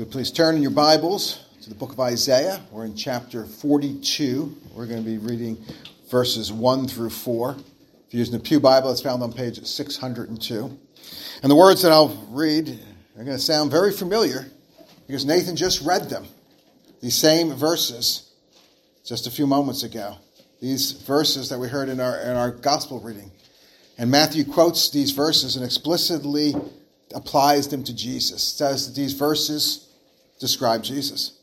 So please turn in your Bibles to the book of Isaiah. We're in chapter 42. We're going to be reading verses 1 through 4. If you're using the Pew Bible, it's found on page 602. And the words that I'll read are going to sound very familiar because Nathan just read them. These same verses just a few moments ago. These verses that we heard in our, in our gospel reading. And Matthew quotes these verses and explicitly applies them to Jesus, says that these verses describe Jesus.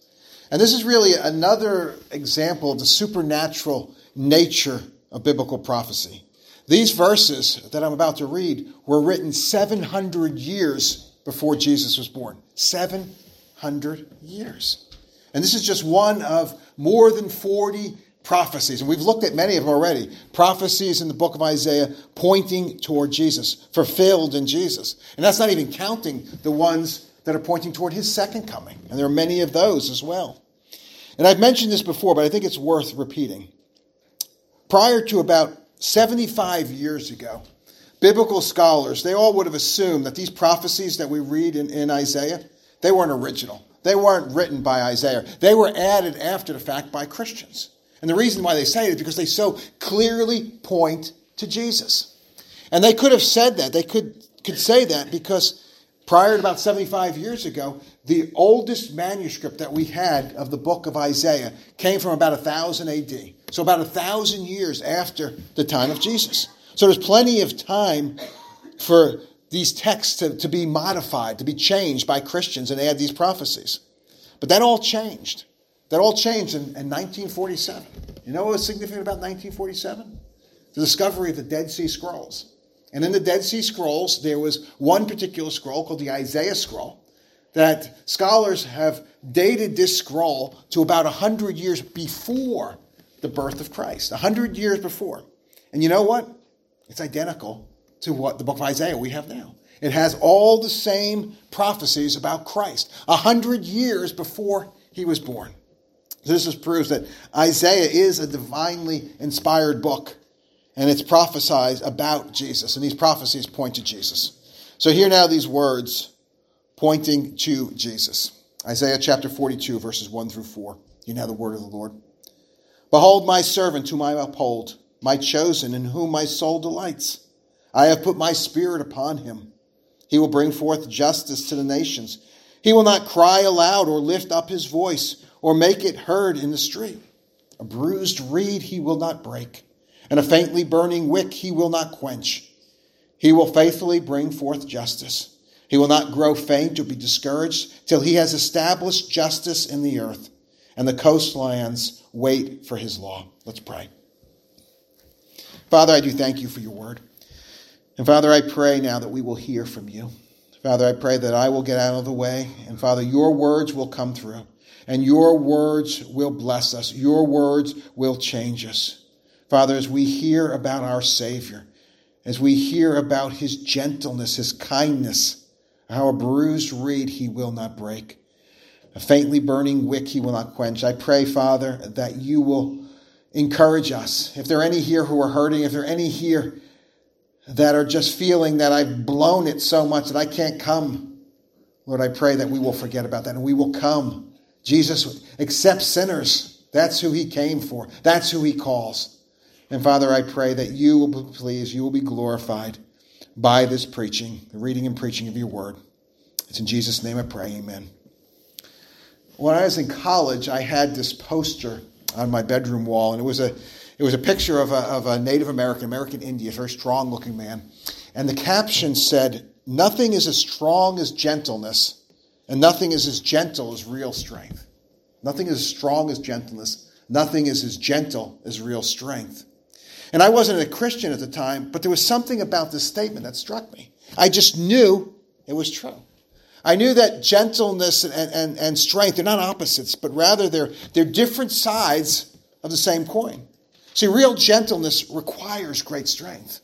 And this is really another example of the supernatural nature of biblical prophecy. These verses that I'm about to read were written 700 years before Jesus was born. 700 years. And this is just one of more than 40 prophecies, and we've looked at many of them already. Prophecies in the book of Isaiah pointing toward Jesus, fulfilled in Jesus. And that's not even counting the ones that are pointing toward his second coming. And there are many of those as well. And I've mentioned this before, but I think it's worth repeating. Prior to about 75 years ago, biblical scholars, they all would have assumed that these prophecies that we read in, in Isaiah, they weren't original. They weren't written by Isaiah. They were added after the fact by Christians. And the reason why they say it is because they so clearly point to Jesus. And they could have said that. They could, could say that because prior to about 75 years ago, the oldest manuscript that we had of the book of Isaiah came from about 1000 AD. So about a thousand years after the time of Jesus. So there's plenty of time for these texts to, to be modified, to be changed by Christians and add these prophecies. But that all changed. That all changed in, in 1947. You know what was significant about 1947? The discovery of the Dead Sea Scrolls. And in the Dead Sea Scrolls, there was one particular scroll called the Isaiah Scroll that scholars have dated this scroll to about 100 years before the birth of Christ. 100 years before. And you know what? It's identical to what the book of Isaiah we have now. It has all the same prophecies about Christ, 100 years before he was born. This proves that Isaiah is a divinely inspired book, and it's prophesied about Jesus, and these prophecies point to Jesus. So hear now these words pointing to Jesus. Isaiah chapter 42, verses 1 through 4. You know the word of the Lord. Behold, my servant whom I uphold, my chosen, in whom my soul delights. I have put my spirit upon him. He will bring forth justice to the nations. He will not cry aloud or lift up his voice or make it heard in the street. A bruised reed he will not break, and a faintly burning wick he will not quench. He will faithfully bring forth justice. He will not grow faint or be discouraged till he has established justice in the earth, and the coastlands wait for his law. Let's pray. Father, I do thank you for your word. And Father, I pray now that we will hear from you. Father, I pray that I will get out of the way, and Father, your words will come through and your words will bless us. Your words will change us. Father, as we hear about our Savior, as we hear about his gentleness, his kindness, how a bruised reed he will not break, a faintly burning wick he will not quench. I pray, Father, that you will encourage us. If there are any here who are hurting, if there are any here that are just feeling that I've blown it so much that I can't come, Lord, I pray that we will forget about that and we will come Jesus accepts sinners. That's who he came for. That's who he calls. And Father, I pray that you will be pleased, you will be glorified by this preaching, the reading and preaching of your word. It's in Jesus' name I pray. Amen. When I was in college, I had this poster on my bedroom wall, and it was a it was a picture of a, of a Native American, American Indian, very strong looking man. And the caption said, Nothing is as strong as gentleness and nothing is as gentle as real strength. Nothing is as strong as gentleness. Nothing is as gentle as real strength. And I wasn't a Christian at the time, but there was something about this statement that struck me. I just knew it was true. I knew that gentleness and, and, and strength, are not opposites, but rather they're, they're different sides of the same coin. See, real gentleness requires great strength.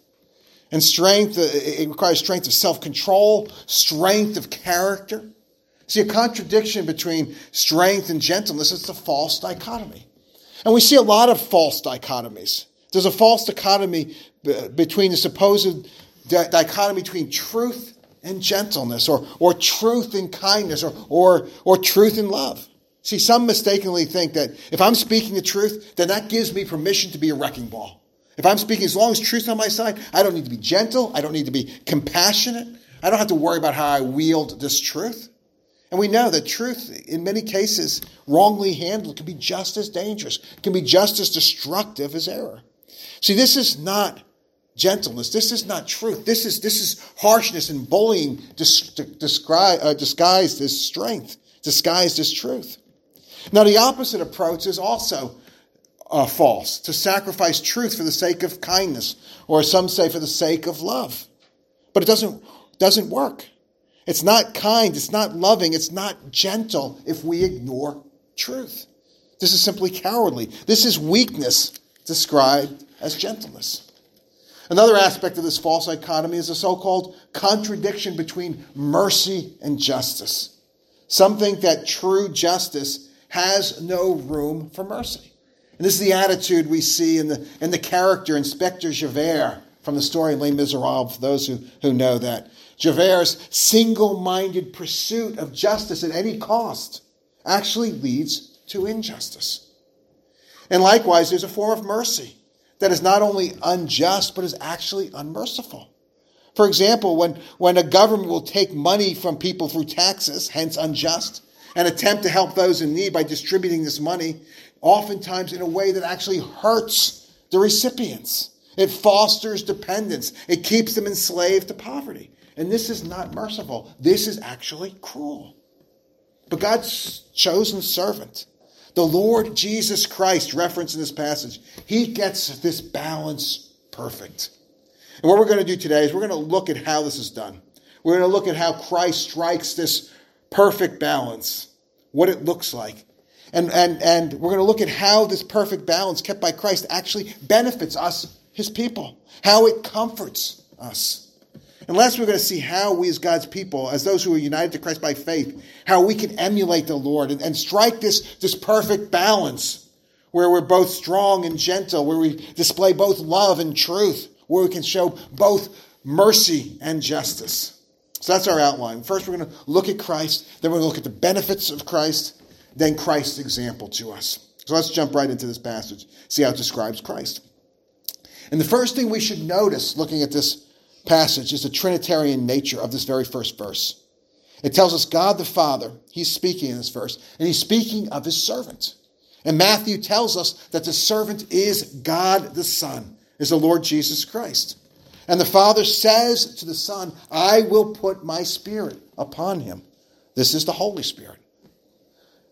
And strength, uh, it requires strength of self control, strength of character. See, a contradiction between strength and gentleness is a false dichotomy. And we see a lot of false dichotomies. There's a false dichotomy between the supposed dichotomy between truth and gentleness, or, or truth and kindness, or, or, or truth and love. See, some mistakenly think that if I'm speaking the truth, then that gives me permission to be a wrecking ball. If I'm speaking as long as truth's on my side, I don't need to be gentle. I don't need to be compassionate. I don't have to worry about how I wield this truth. And we know that truth, in many cases, wrongly handled, can be just as dangerous, can be just as destructive as error. See, this is not gentleness. This is not truth. This is, this is harshness and bullying dis, uh, disguised as strength, disguised as truth. Now, the opposite approach is also uh, false to sacrifice truth for the sake of kindness, or some say for the sake of love. But it doesn't, doesn't work. It's not kind, it's not loving, it's not gentle if we ignore truth. This is simply cowardly. This is weakness described as gentleness. Another aspect of this false dichotomy is the so called contradiction between mercy and justice. Some think that true justice has no room for mercy. And this is the attitude we see in the, in the character Inspector Javert from the story Les Miserables, for those who, who know that. Javert's single minded pursuit of justice at any cost actually leads to injustice. And likewise, there's a form of mercy that is not only unjust, but is actually unmerciful. For example, when, when a government will take money from people through taxes, hence unjust, and attempt to help those in need by distributing this money, oftentimes in a way that actually hurts the recipients. It fosters dependence. It keeps them enslaved to poverty. And this is not merciful. This is actually cruel. But God's chosen servant, the Lord Jesus Christ, referenced in this passage, he gets this balance perfect. And what we're going to do today is we're going to look at how this is done. We're going to look at how Christ strikes this perfect balance, what it looks like. And, and, and we're going to look at how this perfect balance kept by Christ actually benefits us, his people, how it comforts us. And last, we're going to see how we, as God's people, as those who are united to Christ by faith, how we can emulate the Lord and, and strike this, this perfect balance where we're both strong and gentle, where we display both love and truth, where we can show both mercy and justice. So that's our outline. First, we're going to look at Christ, then we're going to look at the benefits of Christ, then Christ's example to us. So let's jump right into this passage, see how it describes Christ. And the first thing we should notice looking at this passage is the Trinitarian nature of this very first verse. It tells us God the Father, he's speaking in this verse, and he's speaking of his servant. And Matthew tells us that the servant is God the Son, is the Lord Jesus Christ. And the Father says to the Son, I will put my Spirit upon him. This is the Holy Spirit.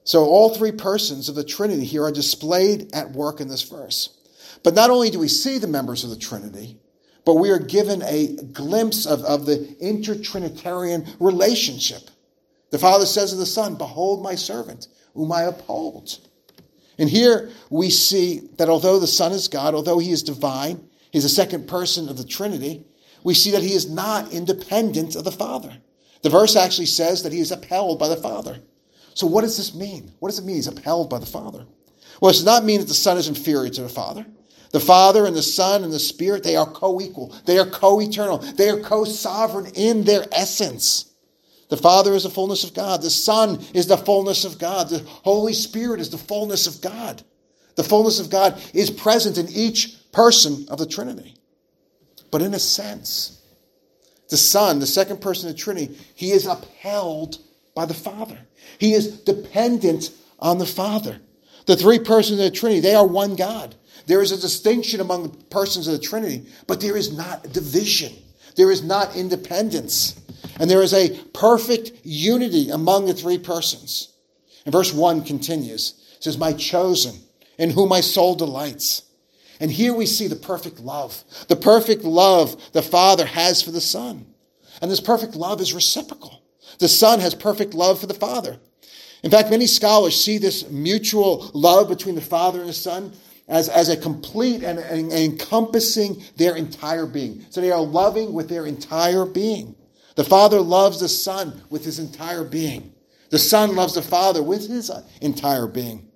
So all three persons of the Trinity here are displayed at work in this verse. But not only do we see the members of the Trinity, but we are given a glimpse of, of the intertrinitarian relationship. The Father says of the Son, Behold my servant, whom I uphold. And here we see that although the Son is God, although he is divine, he's the second person of the Trinity, we see that he is not independent of the Father. The verse actually says that he is upheld by the Father. So what does this mean? What does it mean he's upheld by the Father? Well, it does not mean that the Son is inferior to the Father. The Father and the Son and the Spirit, they are co equal. They are co eternal. They are co sovereign in their essence. The Father is the fullness of God. The Son is the fullness of God. The Holy Spirit is the fullness of God. The fullness of God is present in each person of the Trinity. But in a sense, the Son, the second person of the Trinity, he is upheld by the Father. He is dependent on the Father. The three persons of the Trinity, they are one God. There is a distinction among the persons of the Trinity, but there is not division. There is not independence. And there is a perfect unity among the three persons. And verse 1 continues. It says, My chosen, in whom my soul delights. And here we see the perfect love, the perfect love the Father has for the Son. And this perfect love is reciprocal. The Son has perfect love for the Father. In fact, many scholars see this mutual love between the Father and the Son as, as a complete and, and, encompassing their entire being. So they are loving with their entire being. The Father loves the Son with his entire being. The Son loves the Father with his entire being.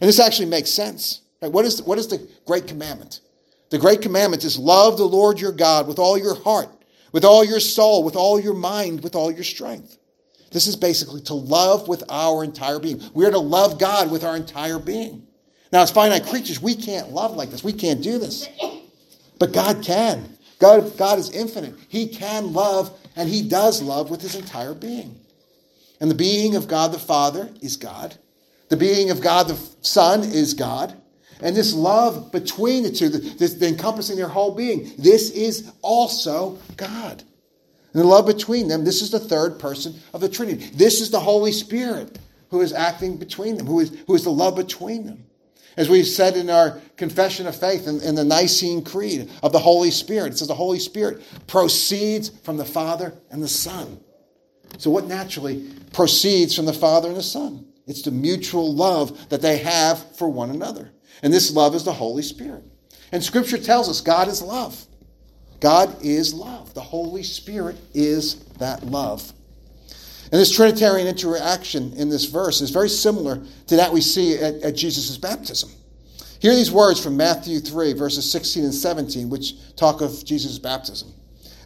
And this actually makes sense. Right? What, is, what is the great commandment? The great commandment is love the Lord your God with all your heart, with all your soul, with all your mind, with all your strength. This is basically to love with our entire being. We are to love God with our entire being. Now, as finite creatures, we can't love like this. We can't do this. But God can. God, God is infinite. He can love, and He does love with His entire being. And the being of God the Father is God. The being of God the Son is God. And this love between the two, the encompassing their whole being, this is also God. And the love between them, this is the third person of the Trinity. This is the Holy Spirit who is acting between them, who is, who is the love between them. As we said in our confession of faith in, in the Nicene Creed of the Holy Spirit, it says the Holy Spirit proceeds from the Father and the Son. So, what naturally proceeds from the Father and the Son? It's the mutual love that they have for one another. And this love is the Holy Spirit. And Scripture tells us God is love. God is love. The Holy Spirit is that love. And this Trinitarian interaction in this verse is very similar to that we see at, at Jesus' baptism. Hear these words from Matthew 3, verses 16 and 17, which talk of Jesus' baptism.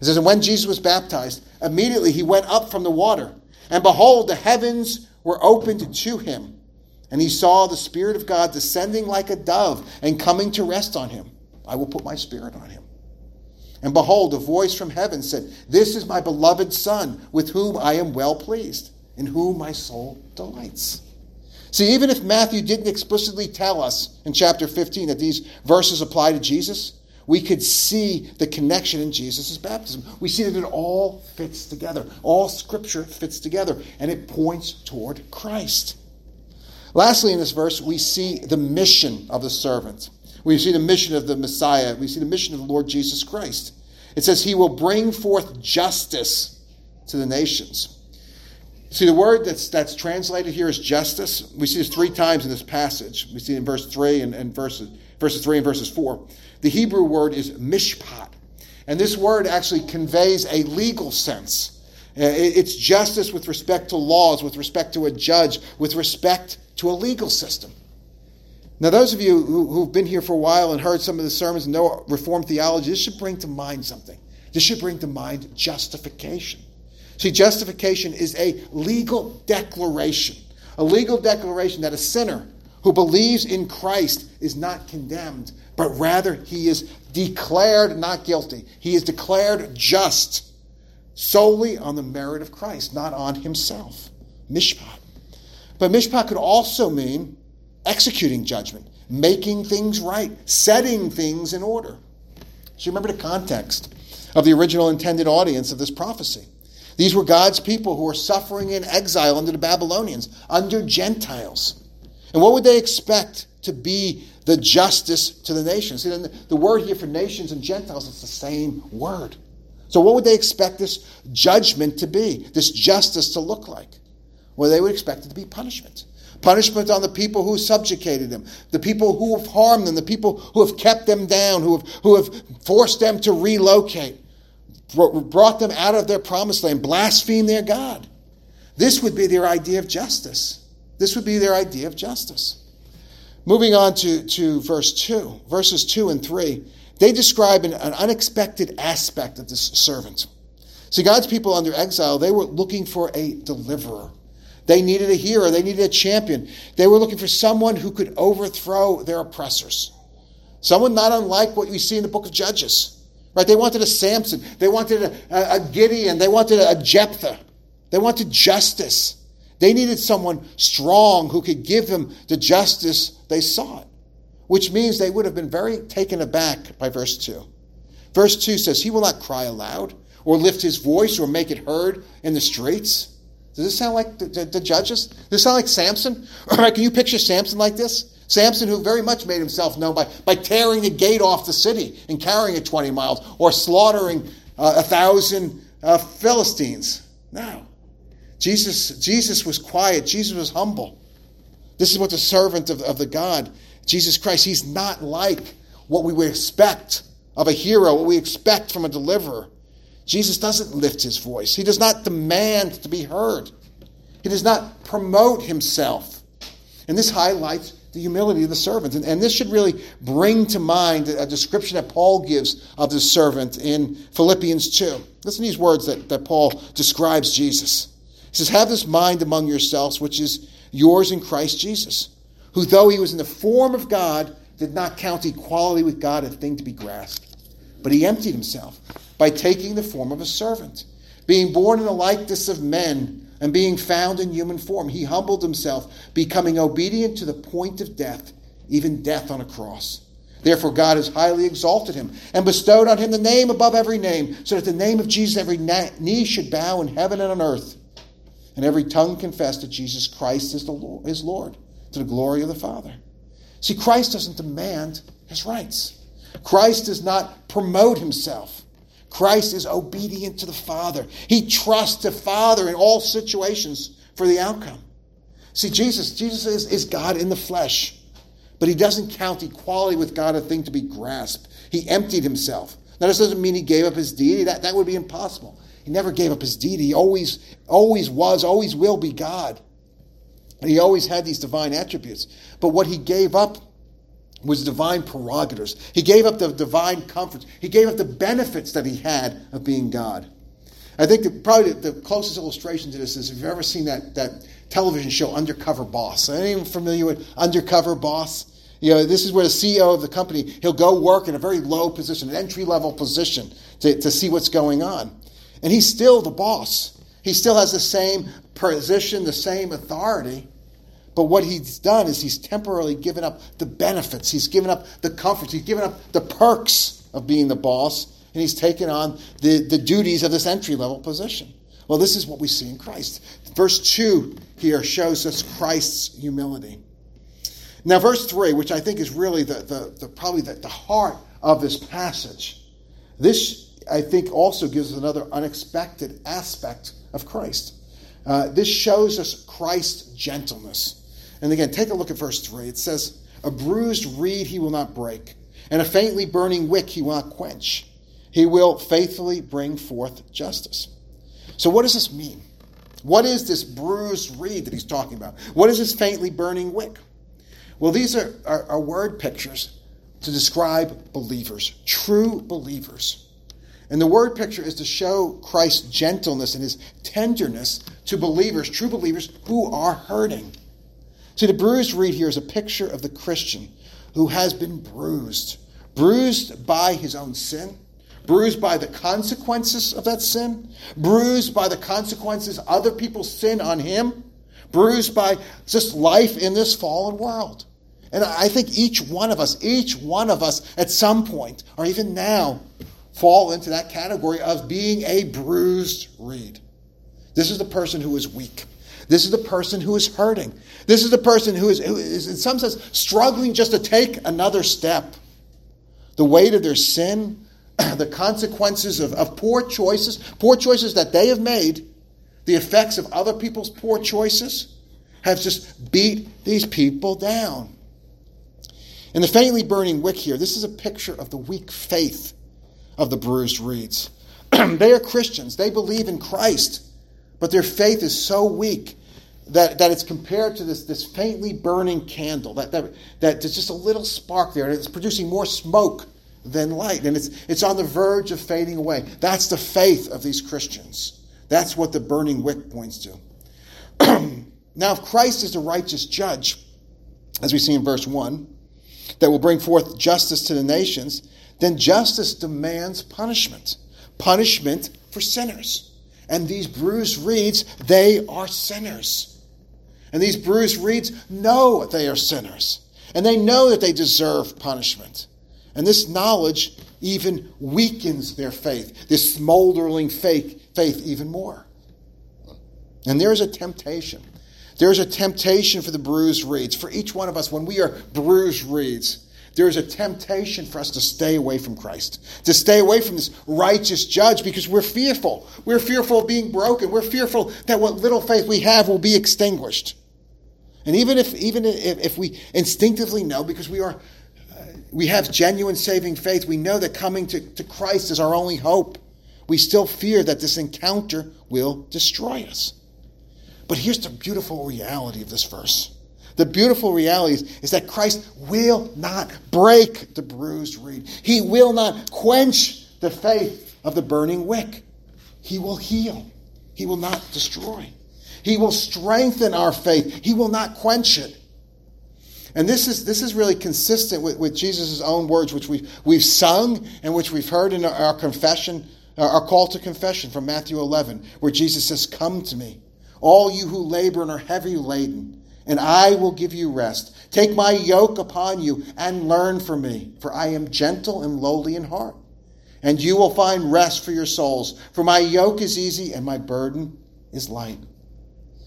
It says, And when Jesus was baptized, immediately he went up from the water, and behold, the heavens were opened to him. And he saw the Spirit of God descending like a dove and coming to rest on him. I will put my Spirit on him. And behold, a voice from heaven said, This is my beloved Son, with whom I am well pleased, in whom my soul delights. See, even if Matthew didn't explicitly tell us in chapter 15 that these verses apply to Jesus, we could see the connection in Jesus' baptism. We see that it all fits together. All scripture fits together, and it points toward Christ. Lastly, in this verse, we see the mission of the servant. We see the mission of the Messiah. We see the mission of the Lord Jesus Christ. It says, He will bring forth justice to the nations. See, the word that's, that's translated here is justice. We see this three times in this passage. We see it in verse 3 and, and verses, verses 3 and verses 4. The Hebrew word is mishpat. And this word actually conveys a legal sense. Uh, it's justice with respect to laws, with respect to a judge, with respect to a legal system. Now, those of you who, have been here for a while and heard some of the sermons and know Reformed theology, this should bring to mind something. This should bring to mind justification. See, justification is a legal declaration, a legal declaration that a sinner who believes in Christ is not condemned, but rather he is declared not guilty. He is declared just solely on the merit of Christ, not on himself. Mishpat. But mishpat could also mean executing judgment, making things right, setting things in order. So remember the context of the original intended audience of this prophecy. These were God's people who were suffering in exile under the Babylonians, under Gentiles. And what would they expect to be the justice to the nations? See, the word here for nations and Gentiles is the same word. So, what would they expect this judgment to be, this justice to look like? Well, they would expect it to be punishment punishment on the people who subjugated them, the people who have harmed them, the people who have kept them down, who have, who have forced them to relocate, brought them out of their promised land, blasphemed their God. This would be their idea of justice. This would be their idea of justice. Moving on to, to verse 2, verses 2 and 3, they describe an, an unexpected aspect of this servant. See, God's people under exile, they were looking for a deliverer. They needed a hero, they needed a champion. They were looking for someone who could overthrow their oppressors. Someone not unlike what we see in the book of Judges. Right? They wanted a Samson, they wanted a, a Gideon, they wanted a Jephthah. They wanted justice. They needed someone strong who could give them the justice they sought, which means they would have been very taken aback by verse 2. Verse 2 says, He will not cry aloud or lift his voice or make it heard in the streets. Does this sound like the, the, the judges? Does this sound like Samson? All right, can you picture Samson like this? Samson, who very much made himself known by, by tearing the gate off the city and carrying it 20 miles, or slaughtering uh, a thousand uh, Philistines. No. Jesus, Jesus was quiet. Jesus was humble. This is what the servant of, of the God, Jesus Christ, he's not like what we would expect of a hero, what we expect from a deliverer. Jesus doesn't lift his voice. He does not demand to be heard. He does not promote himself. And this highlights the humility of the servant. And, and, this should really bring to mind a description that Paul gives of the servant in Philippians 2. Listen to these words that, that Paul describes Jesus. He says, Have this mind among yourselves, which is yours in Christ Jesus, who, though he was in the form of God, did not count equality with God a thing to be grasped, but he emptied himself by taking the form of a servant. Being born in the likeness of men and being found in human form, he humbled himself, becoming obedient to the point of death, even death on a cross. Therefore, God has highly exalted him and bestowed on him the name above every name, so that the name of Jesus every knee should bow in heaven and on earth, and every tongue confess that Jesus Christ is, the Lord, is Lord, to the glory of the Father. See, Christ doesn't demand his rights. Christ does not promote himself. Christ is obedient to the Father. He trusts the Father in all situations for the outcome. See, Jesus, Jesus is, is God in the flesh, but he doesn't count equality with God a thing to be grasped. He emptied himself. Now, this doesn't mean he gave up his deity. That, that would be impossible. He never gave up his deity. He always, always was, always will be God. And he always had these divine attributes. But what he gave up was divine prerogatives. He gave up the divine comforts. He gave up the benefits that he had of being God. I think that probably the closest illustration to this is if you've ever seen that, that television show Undercover Boss. Anyone familiar with Undercover Boss? You know, this is where the CEO of the company, he'll go work in a very low position, an entry level position to, to see what's going on. And he's still the boss. He still has the same position, the same authority, but what he's done is he's temporarily given up the benefits, he's given up the comforts, he's given up the perks of being the boss, and he's taken on the, the duties of this entry level position. Well, this is what we see in Christ. Verse 2 here shows us Christ's humility. Now, verse 3, which I think is really the, the, the probably the, the heart of this passage, this I think also gives us another unexpected aspect of Christ. Uh, this shows us Christ's gentleness. And again, take a look at verse 3. It says, A bruised reed he will not break, and a faintly burning wick he will not quench. He will faithfully bring forth justice. So, what does this mean? What is this bruised reed that he's talking about? What is this faintly burning wick? Well, these are, are, are word pictures to describe believers, true believers. And the word picture is to show Christ's gentleness and his tenderness to believers, true believers who are hurting. See, the bruised reed here is a picture of the Christian who has been bruised, bruised by his own sin, bruised by the consequences of that sin, bruised by the consequences other people sin on him, bruised by just life in this fallen world. And I think each one of us, each one of us at some point, or even now, fall into that category of being a bruised reed. This is the person who is weak. This is the person who is hurting. This is the person who is, who is, in some sense, struggling just to take another step. The weight of their sin, the consequences of, of poor choices, poor choices that they have made, the effects of other people's poor choices have just beat these people down. In the faintly burning wick here, this is a picture of the weak faith of the bruised reeds. they are Christians, they believe in Christ, but their faith is so weak that, that it's compared to this, this faintly burning candle, that, that, that there's just a little spark there, and it's producing more smoke than light, and it's, it's on the verge of fading away. That's the faith of these Christians. That's what the burning wick points to. now, if Christ is the righteous judge, as we see in verse 1, that will bring forth justice to the nations, then justice demands punishment. Punishment for sinners. And these bruised reeds, they are sinners. And these bruised reeds know they are sinners, and they know that they deserve punishment. And this knowledge even weakens their faith, this smoldering faith, faith even more. And there's a temptation. There's a temptation for the bruised reeds. For each one of us, when we are bruised reeds, there's a temptation for us to stay away from Christ, to stay away from this righteous judge because we're fearful. We're fearful of being broken. We're fearful that what little faith we have will be extinguished. And even if even if, if we instinctively know, because we are uh, we have genuine saving faith, we know that coming to, to Christ is our only hope. We still fear that this encounter will destroy us. But here's the beautiful reality of this verse. The beautiful reality is, is that Christ will not break the bruised reed. He will not quench the faith of the burning wick. He will heal. He will not destroy. He will strengthen our faith. He will not quench it. And this is, this is really consistent with, with Jesus' own words, which we've, we've sung and which we've heard in our, our confession, uh, our call to confession from Matthew 11, where Jesus says, Come to me, all you who labor and are heavy laden, and I will give you rest. Take my yoke upon you and learn from me, for I am gentle and lowly in heart. And you will find rest for your souls, for my yoke is easy and my burden is light.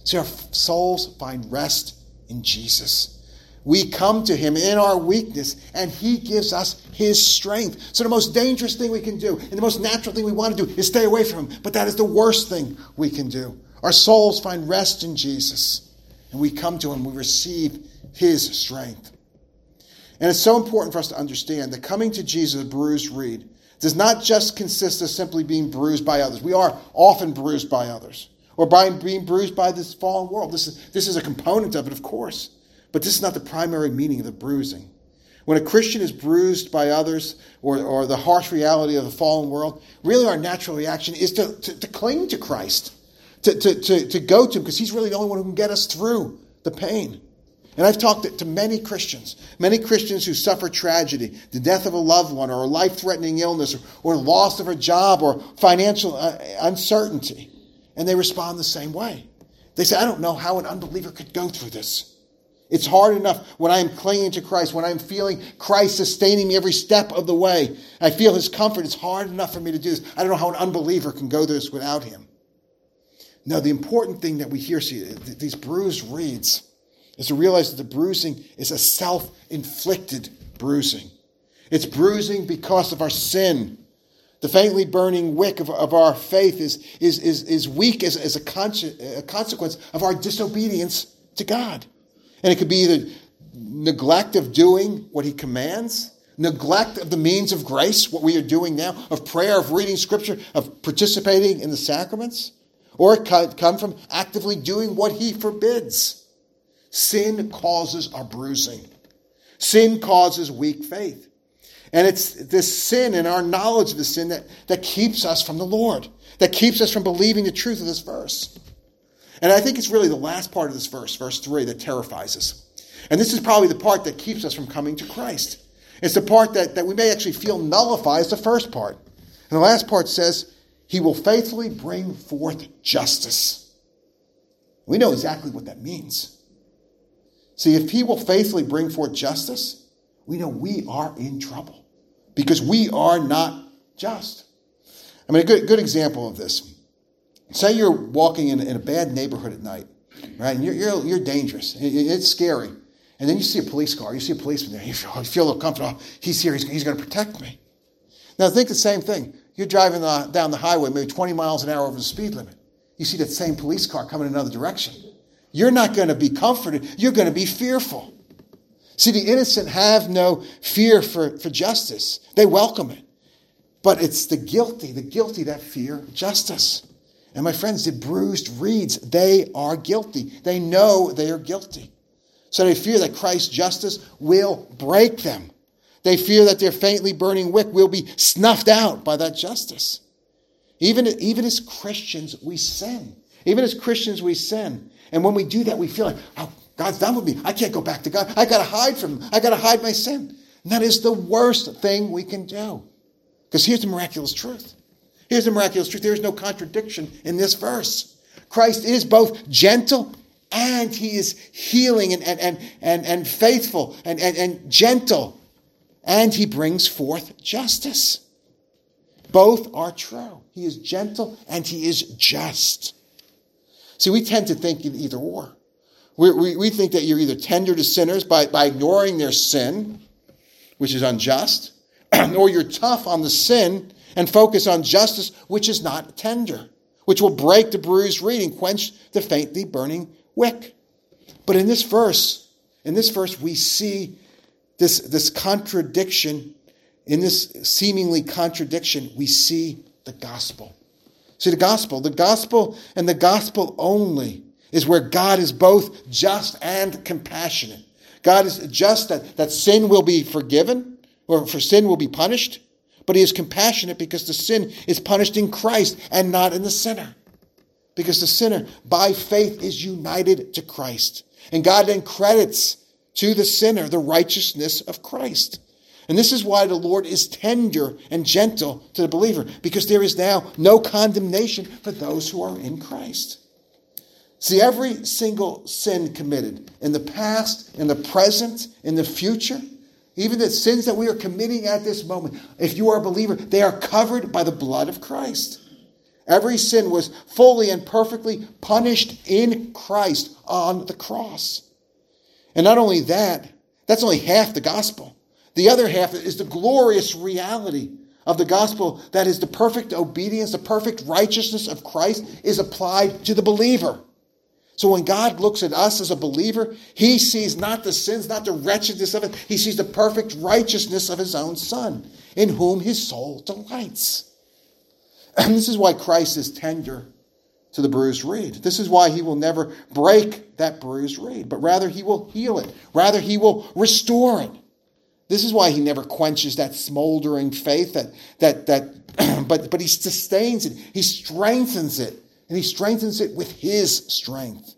See, our souls find rest in Jesus. We come to him in our weakness, and he gives us his strength. So, the most dangerous thing we can do, and the most natural thing we want to do, is stay away from him. But that is the worst thing we can do. Our souls find rest in Jesus, and we come to him, we receive his strength. And it's so important for us to understand that coming to Jesus, bruised reed, does not just consist of simply being bruised by others. We are often bruised by others or by being bruised by this fallen world. This is, this is a component of it, of course, but this is not the primary meaning of the bruising. When a Christian is bruised by others or, or the harsh reality of the fallen world, really our natural reaction is to, to, to cling to Christ, to, to, to, to go to Him, because He's really the only one who can get us through the pain. And I've talked to many Christians, many Christians who suffer tragedy, the death of a loved one, or a life threatening illness, or, or loss of a job, or financial uh, uncertainty. And they respond the same way. They say, I don't know how an unbeliever could go through this. It's hard enough when I am clinging to Christ, when I'm feeling Christ sustaining me every step of the way. I feel his comfort. It's hard enough for me to do this. I don't know how an unbeliever can go through this without him. No, the important thing that we hear, see, these bruised reeds, is to realize that the bruising is a self inflicted bruising. It's bruising because of our sin. The faintly burning wick of, of our faith is, is, is, is weak as, as a, a consequence of our disobedience to God. And it could be either neglect of doing what He commands, neglect of the means of grace, what we are doing now, of prayer, of reading Scripture, of participating in the sacraments, or it could come from actively doing what He forbids. Sin causes our bruising. Sin causes weak faith. And it's this sin and our knowledge of the sin that, that keeps us from the Lord, that keeps us from believing the truth of this verse. And I think it's really the last part of this verse, verse 3, that terrifies us. And this is probably the part that keeps us from coming to Christ. It's the part that, that we may actually feel nullifies the first part. And the last part says, He will faithfully bring forth justice. We know exactly what that means. See, if He will faithfully bring forth justice, we know we are in trouble because we are not just. I mean, a good, good example of this. Say you're walking in, in a bad neighborhood at night, right? And you're, you're, you're dangerous. It, it's scary. And then you see a police car. You see a policeman there. You feel, you feel a little comfortable. He's here. He's, he's going to protect me. Now, think the same thing. You're driving the, down the highway, maybe 20 miles an hour over the speed limit. You see that same police car coming in another direction. You're not going to be comforted. You're going to be fearful. See, the innocent have no fear for, for justice, they welcome it. But it's the guilty, the guilty that fear justice. And my friends, the bruised reeds, they are guilty. They know they are guilty. So they fear that Christ's justice will break them. They fear that their faintly burning wick will be snuffed out by that justice. Even, even as Christians, we sin. Even as Christians, we sin. And when we do that, we feel like, oh, God's done with me. I can't go back to God. I got to hide from him. I got to hide my sin. And that is the worst thing we can do. Because here's the miraculous truth. Here's the miraculous truth. There's no contradiction in this verse. Christ is both gentle and he is healing and, and, and, and, and faithful and, and, and gentle. And he brings forth justice. Both are true. He is gentle and he is just. See, we tend to think in either or. We, we, we think that you're either tender to sinners by, by ignoring their sin, which is unjust, or you're tough on the sin and focus on justice, which is not tender, which will break the bruised reed and quench the faintly burning wick. But in this verse, in this verse, we see this, this contradiction. In this seemingly contradiction, we see the gospel. See, the gospel, the gospel and the gospel only is where God is both just and compassionate. God is just that, that sin will be forgiven, or for sin will be punished, but he is compassionate because the sin is punished in Christ and not in the sinner. Because the sinner, by faith, is united to Christ. And God then credits to the sinner the righteousness of Christ. And this is why the Lord is tender and gentle to the believer, because there is now no condemnation for those who are in Christ. See, every single sin committed in the past, in the present, in the future, even the sins that we are committing at this moment, if you are a believer, they are covered by the blood of Christ. Every sin was fully and perfectly punished in Christ on the cross. And not only that, that's only half the gospel. The other half is the glorious reality of the gospel that is the perfect obedience, the perfect righteousness of Christ is applied to the believer. So when God looks at us as a believer, he sees not the sins, not the wretchedness of it. He sees the perfect righteousness of his own son, in whom his soul delights. And this is why Christ is tender to the bruised reed. This is why he will never break that bruised reed, but rather he will heal it. Rather, he will restore it. This is why he never quenches that smoldering faith that that that but but he sustains it. He strengthens it. And he strengthens it with his strength.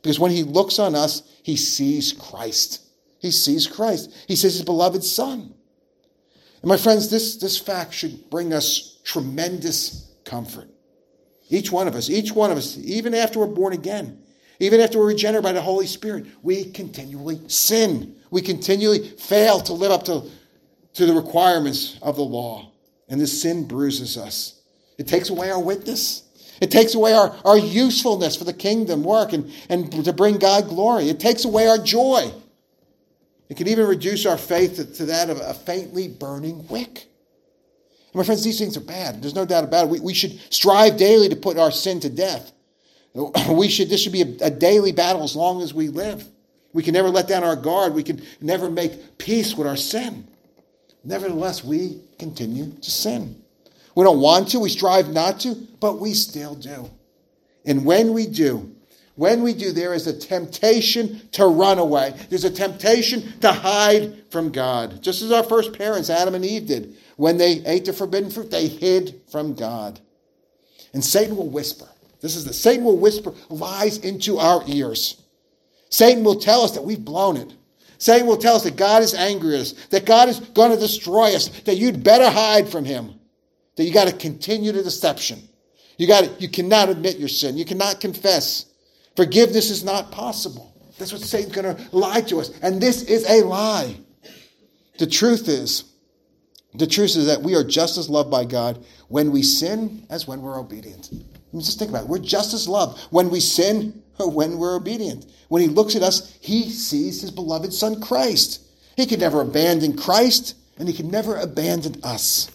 Because when he looks on us, he sees Christ. He sees Christ. He sees his beloved son. And my friends, this, this fact should bring us tremendous comfort. Each one of us, each one of us, even after we're born again, even after we're regenerated by the Holy Spirit, we continually sin. We continually fail to live up to, to the requirements of the law. And this sin bruises us. It takes away our witness. It takes away our, our usefulness for the kingdom work and, and to bring God glory. It takes away our joy. It can even reduce our faith to, to that of a faintly burning wick. And my friends, these things are bad. There's no doubt about it. We, we should strive daily to put our sin to death. We should, this should be a, a daily battle as long as we live. We can never let down our guard. We can never make peace with our sin. Nevertheless, we continue to sin. We don't want to, we strive not to, but we still do. And when we do, when we do, there is a temptation to run away. There's a temptation to hide from God. Just as our first parents, Adam and Eve, did. When they ate the forbidden fruit, they hid from God. And Satan will whisper. This is the Satan will whisper lies into our ears. Satan will tell us that we've blown it. Satan will tell us that God is angry at us, that God is going to destroy us, that you'd better hide from him that you got to continue the deception. You got to, you cannot admit your sin. You cannot confess. Forgiveness is not possible. That's what Satan's going to lie to us. And this is a lie. The truth is, the truth is that we are just as loved by God when we sin as when we're obedient. just think about it. We're just as loved when we sin or when we're obedient. When he looks at us, he sees his beloved son Christ. He can never abandon Christ, and he can never abandon us.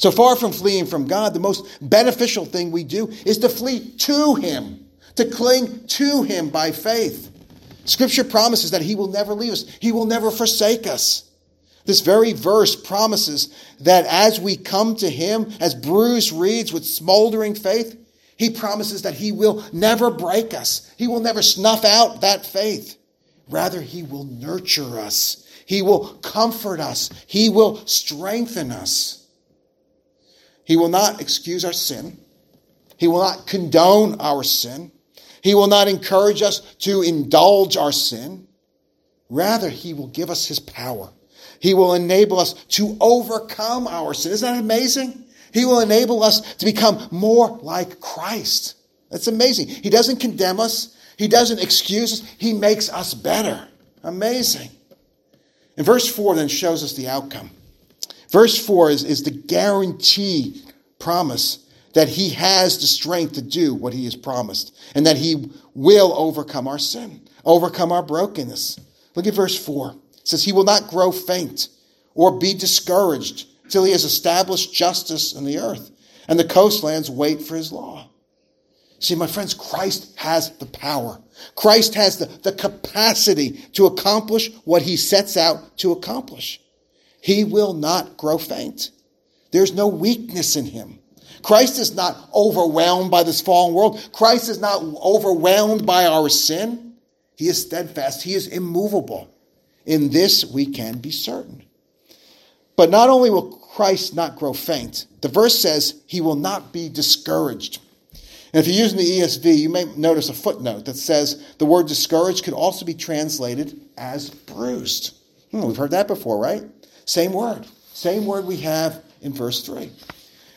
So far from fleeing from God, the most beneficial thing we do is to flee to Him, to cling to Him by faith. Scripture promises that He will never leave us, He will never forsake us. This very verse promises that as we come to Him as bruised reeds with smoldering faith, He promises that He will never break us. He will never snuff out that faith. Rather, He will nurture us. He will comfort us. He will strengthen us. He will not excuse our sin. He will not condone our sin. He will not encourage us to indulge our sin. Rather, He will give us His power. He will enable us to overcome our sin. Isn't that amazing? He will enable us to become more like Christ. That's amazing. He doesn't condemn us. He doesn't excuse us. He makes us better. Amazing. And verse 4 then shows us the outcome. Verse 4 is, is the guarantee promise that he has the strength to do what he has promised and that he will overcome our sin, overcome our brokenness. Look at verse 4. It says, He will not grow faint or be discouraged till he has established justice in the earth, and the coastlands wait for his law. See, my friends, Christ has the power. Christ has the, the capacity to accomplish what he sets out to accomplish. He will not grow faint. There's no weakness in him. Christ is not overwhelmed by this fallen world. Christ is not overwhelmed by our sin. He is steadfast. He is immovable. In this we can be certain. But not only will Christ not grow faint, the verse says he will not be discouraged. And if you're using the ESV, you may notice a footnote that says the word discouraged could also be translated as bruised. Hmm, we've heard that before, right? Same word. Same word we have in verse 3.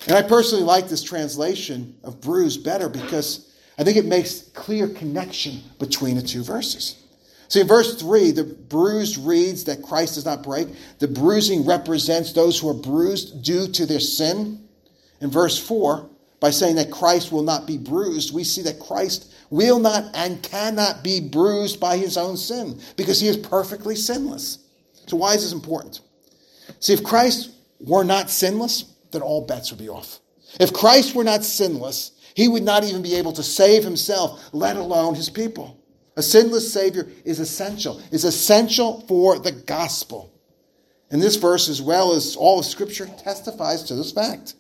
And I personally like this translation of bruised better because I think it makes clear connection between the two verses. See, in verse 3, the bruised reeds that Christ does not break. The bruising represents those who are bruised due to their sin. In verse 4, by saying that Christ will not be bruised, we see that Christ will not and cannot be bruised by his own sin because he is perfectly sinless. So, why is this important? See, if Christ were not sinless, then all bets would be off. If Christ were not sinless, he would not even be able to save himself, let alone his people. A sinless Savior is essential, is essential for the gospel. And this verse, as well as all of Scripture, testifies to this fact.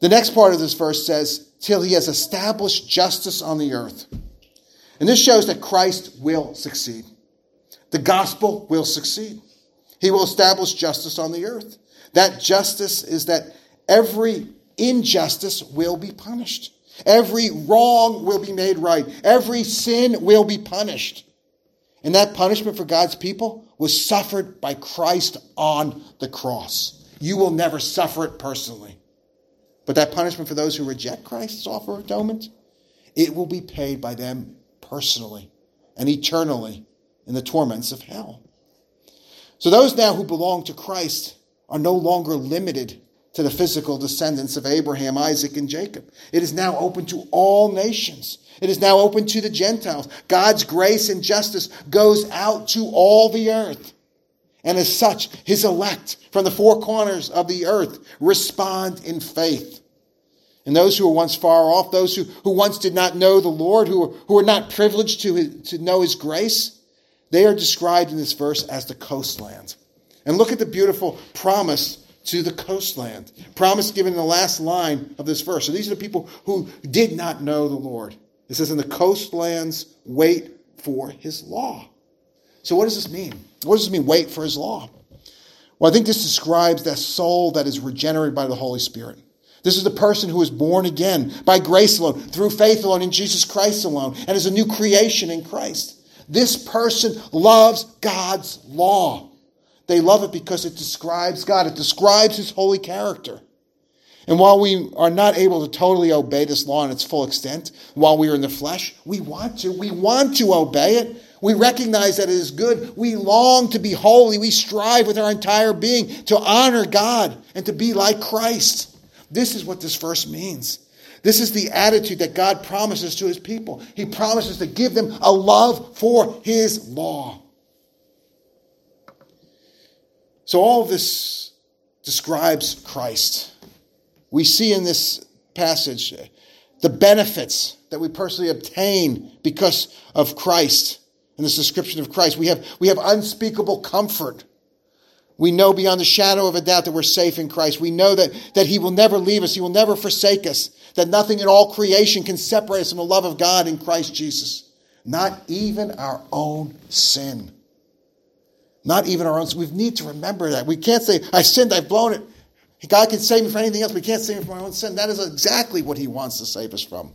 The next part of this verse says, till he has established justice on the earth. And this shows that Christ will succeed. The gospel will succeed. He will establish justice on the earth. That justice is that every injustice will be punished. Every wrong will be made right. Every sin will be punished. And that punishment for God's people was suffered by Christ on the cross. You will never suffer it personally. But that punishment for those who reject Christ's offer of atonement, it will be paid by them personally and eternally in the torments of hell. So those now who belong to Christ are no longer limited to the physical descendants of Abraham, Isaac, and Jacob. It is now open to all nations. It is now open to the Gentiles. God's grace and justice goes out to all the earth. And as such, his elect from the four corners of the earth respond in faith. And those who were once far off, those who, who once did not know the Lord, who, who were not privileged to, to know his grace, they are described in this verse as the coastland. And look at the beautiful promise to the coastland. Promise given in the last line of this verse. So these are the people who did not know the Lord. It says, In the coastlands, wait for his law. So what does this mean? What does this mean, wait for his law? Well, I think this describes that soul that is regenerated by the Holy Spirit. This is the person who is born again by grace alone, through faith alone, in Jesus Christ alone, and is a new creation in Christ. This person loves God's law. They love it because it describes God, it describes His holy character. And while we are not able to totally obey this law in its full extent, while we are in the flesh, we want to. We want to obey it. We recognize that it is good. We long to be holy. We strive with our entire being to honor God and to be like Christ. This is what this verse means. This is the attitude that God promises to his people. He promises to give them a love for his law. So, all of this describes Christ. We see in this passage the benefits that we personally obtain because of Christ. In this description of Christ, we have, we have unspeakable comfort. We know beyond the shadow of a doubt that we're safe in Christ. We know that, that He will never leave us, He will never forsake us, that nothing in all creation can separate us from the love of God in Christ Jesus. Not even our own sin. Not even our own. We need to remember that. We can't say, I sinned, I've blown it. God can save me from anything else. We can't save me from our own sin. That is exactly what He wants to save us from.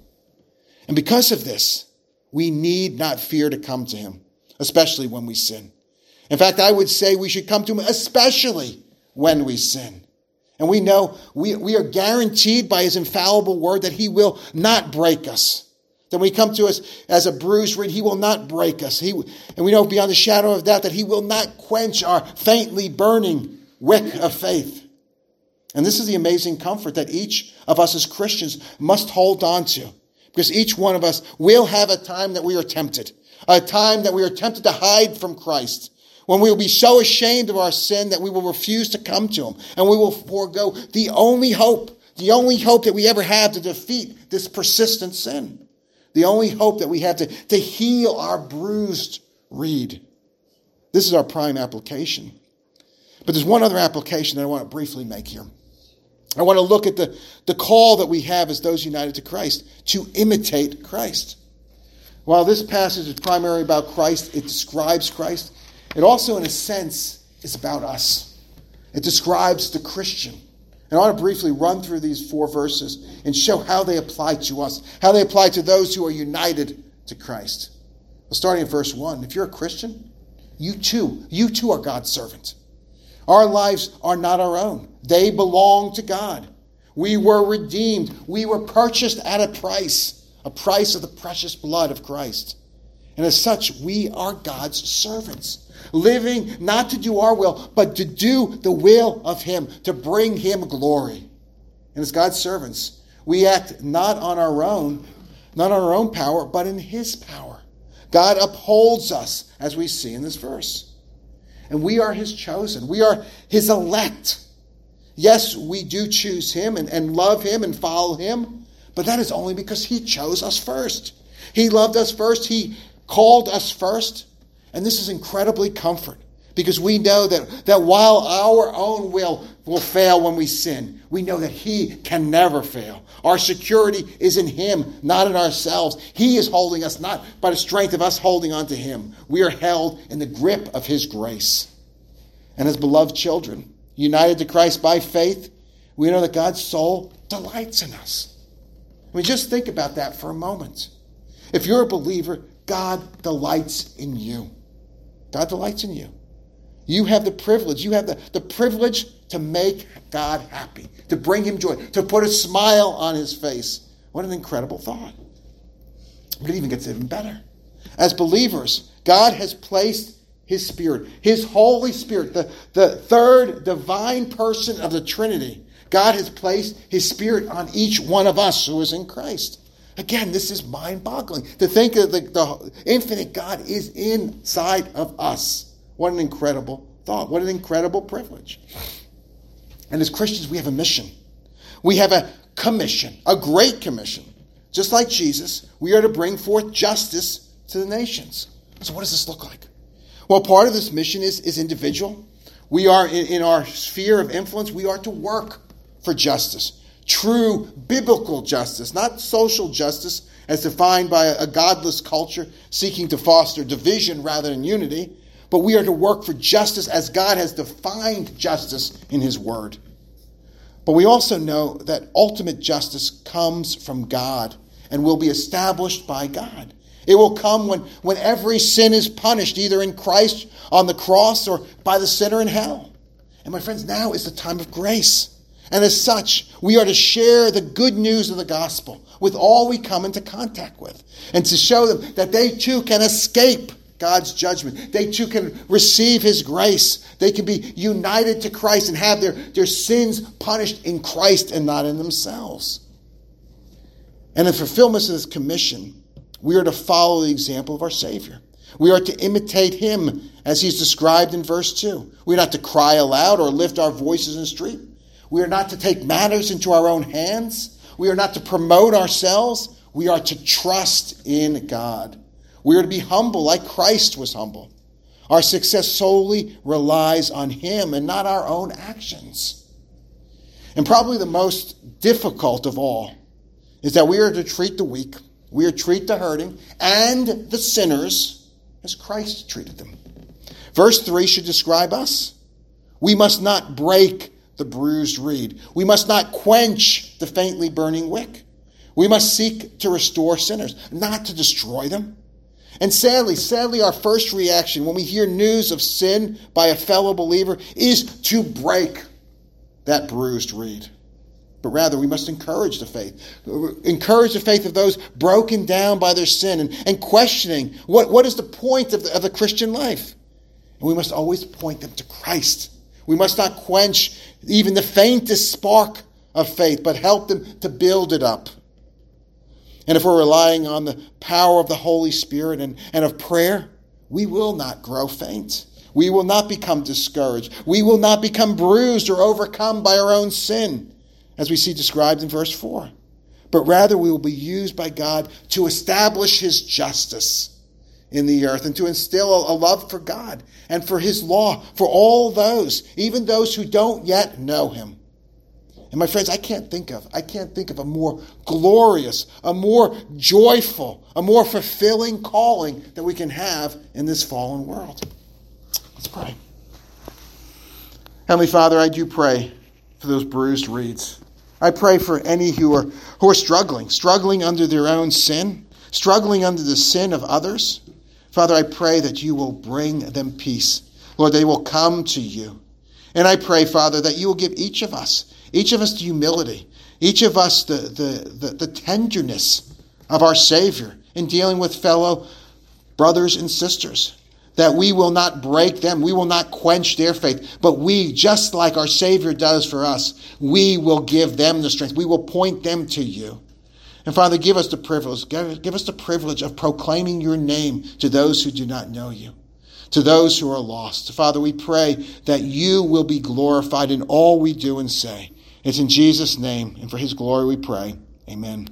And because of this, we need not fear to come to Him, especially when we sin. In fact, I would say we should come to Him especially when we sin. And we know we, we are guaranteed by His infallible word that He will not break us. Then we come to us as a bruised reed, he will not break us. He, and we know beyond the shadow of doubt that he will not quench our faintly burning wick of faith. And this is the amazing comfort that each of us as Christians must hold on to. Because each one of us will have a time that we are tempted, a time that we are tempted to hide from Christ, when we will be so ashamed of our sin that we will refuse to come to him, and we will forego the only hope, the only hope that we ever have to defeat this persistent sin. The only hope that we have to, to heal our bruised reed. This is our prime application. But there's one other application that I want to briefly make here. I want to look at the, the call that we have as those united to Christ to imitate Christ. While this passage is primarily about Christ, it describes Christ. It also, in a sense, is about us. It describes the Christian. And I want to briefly run through these four verses and show how they apply to us, how they apply to those who are united to Christ. Well, starting in verse 1, if you're a Christian, you too, you too are God's servant. Our lives are not our own. They belong to God. We were redeemed. We were purchased at a price, a price of the precious blood of Christ. And as such, we are God's servants, living not to do our will, but to do the will of Him, to bring Him glory. And as God's servants, we act not on our own, not on our own power, but in His power. God upholds us, as we see in this verse and we are his chosen. We are his elect. Yes, we do choose him and, and love him and follow him, but that is only because he chose us first. He loved us first, he called us first, and this is incredibly comfort because we know that, that while our own will will fail when we sin, we know that He can never fail. Our security is in Him, not in ourselves. He is holding us, not by the strength of us holding on to Him. We are held in the grip of His grace. And as beloved children, united to Christ by faith, we know that God's soul delights in us. I mean, just think about that for a moment. If you're a believer, God delights in you. God delights in you. You have the privilege, you have the, the privilege to make God happy, to bring him joy, to put a smile on his face. What an incredible thought. But it even gets even better. As believers, God has placed his Spirit, his Holy Spirit, the, the third divine person of the Trinity. God has placed his Spirit on each one of us who is in Christ. Again, this is mind boggling to think that the, the infinite God is inside of us. What an incredible thought. What an incredible privilege. And as Christians, we have a mission. We have a commission, a great commission. Just like Jesus, we are to bring forth justice to the nations. So, what does this look like? Well, part of this mission is, is individual. We are in, in our sphere of influence, we are to work for justice. True biblical justice, not social justice as defined by a, godless culture seeking to foster division rather than unity but we are to work for justice as God has defined justice in His Word. But we also know that ultimate justice comes from God and will be established by God. It will come when, when every sin is punished, either in Christ on the cross or by the sinner in hell. And my friends, now is the time of grace. And as such, we are to share the good news of the gospel with all we come into contact with and to show them that they too can escape God's judgment. They too can receive His grace. They can be united to Christ and have their, their sins punished in Christ and not in themselves. And in fulfillment of this commission, we are to follow the example of our Savior. We are to imitate Him as He's described in verse 2. We are not to cry aloud or lift our voices in the street. We are not to take matters into our own hands. We are not to promote ourselves. We are to trust in God. We are to be humble like Christ was humble. Our success solely relies on Him and not our own actions. And probably the most difficult of all is that we are to treat the weak, we are to treat the hurting and the sinners as Christ treated them. Verse 3 should describe us. We must not break the bruised reed. We must not quench the faintly burning wick. We must seek to restore sinners, not to destroy them. And sadly, sadly, our first reaction when we hear news of sin by a fellow believer is to break that bruised reed. But rather, we must encourage the faith. Encourage the faith of those broken down by their sin and, and questioning what, what is the point of the, of the Christian life. And we must always point them to Christ. We must not quench even the faintest spark of faith, but help them to build it up. And if we're relying on the power of the Holy Spirit and, and of prayer, we will not grow faint. We will not become discouraged. We will not become bruised or overcome by our own sin, as we see described in verse 4. But rather, we will be used by God to establish His justice in the earth and to instill a love for God and for His law for all those, even those who don't yet know Him. And my friends, I can't think of, I can't think of a more glorious, a more joyful, a more fulfilling calling that we can have in this fallen world. Let's pray. Heavenly Father, I do pray for those bruised reeds. I pray for any who are who are struggling, struggling under their own sin, struggling under the sin of others. Father, I pray that you will bring them peace. Lord, they will come to you. And I pray, Father, that you will give each of us, each of us the humility, each of us the, the, the, the tenderness of our Savior in dealing with fellow brothers and sisters that we will not break them, we will not quench their faith, but we, just like our Savior does for us, we will give them the strength. We will point them to you. And Father, give us the privilege, give, give us the privilege of proclaiming your name to those who do not know you, to those who are lost. Father, we pray that you will be glorified in all we do and say. It's in Jesus' name and for his glory we pray. Amen.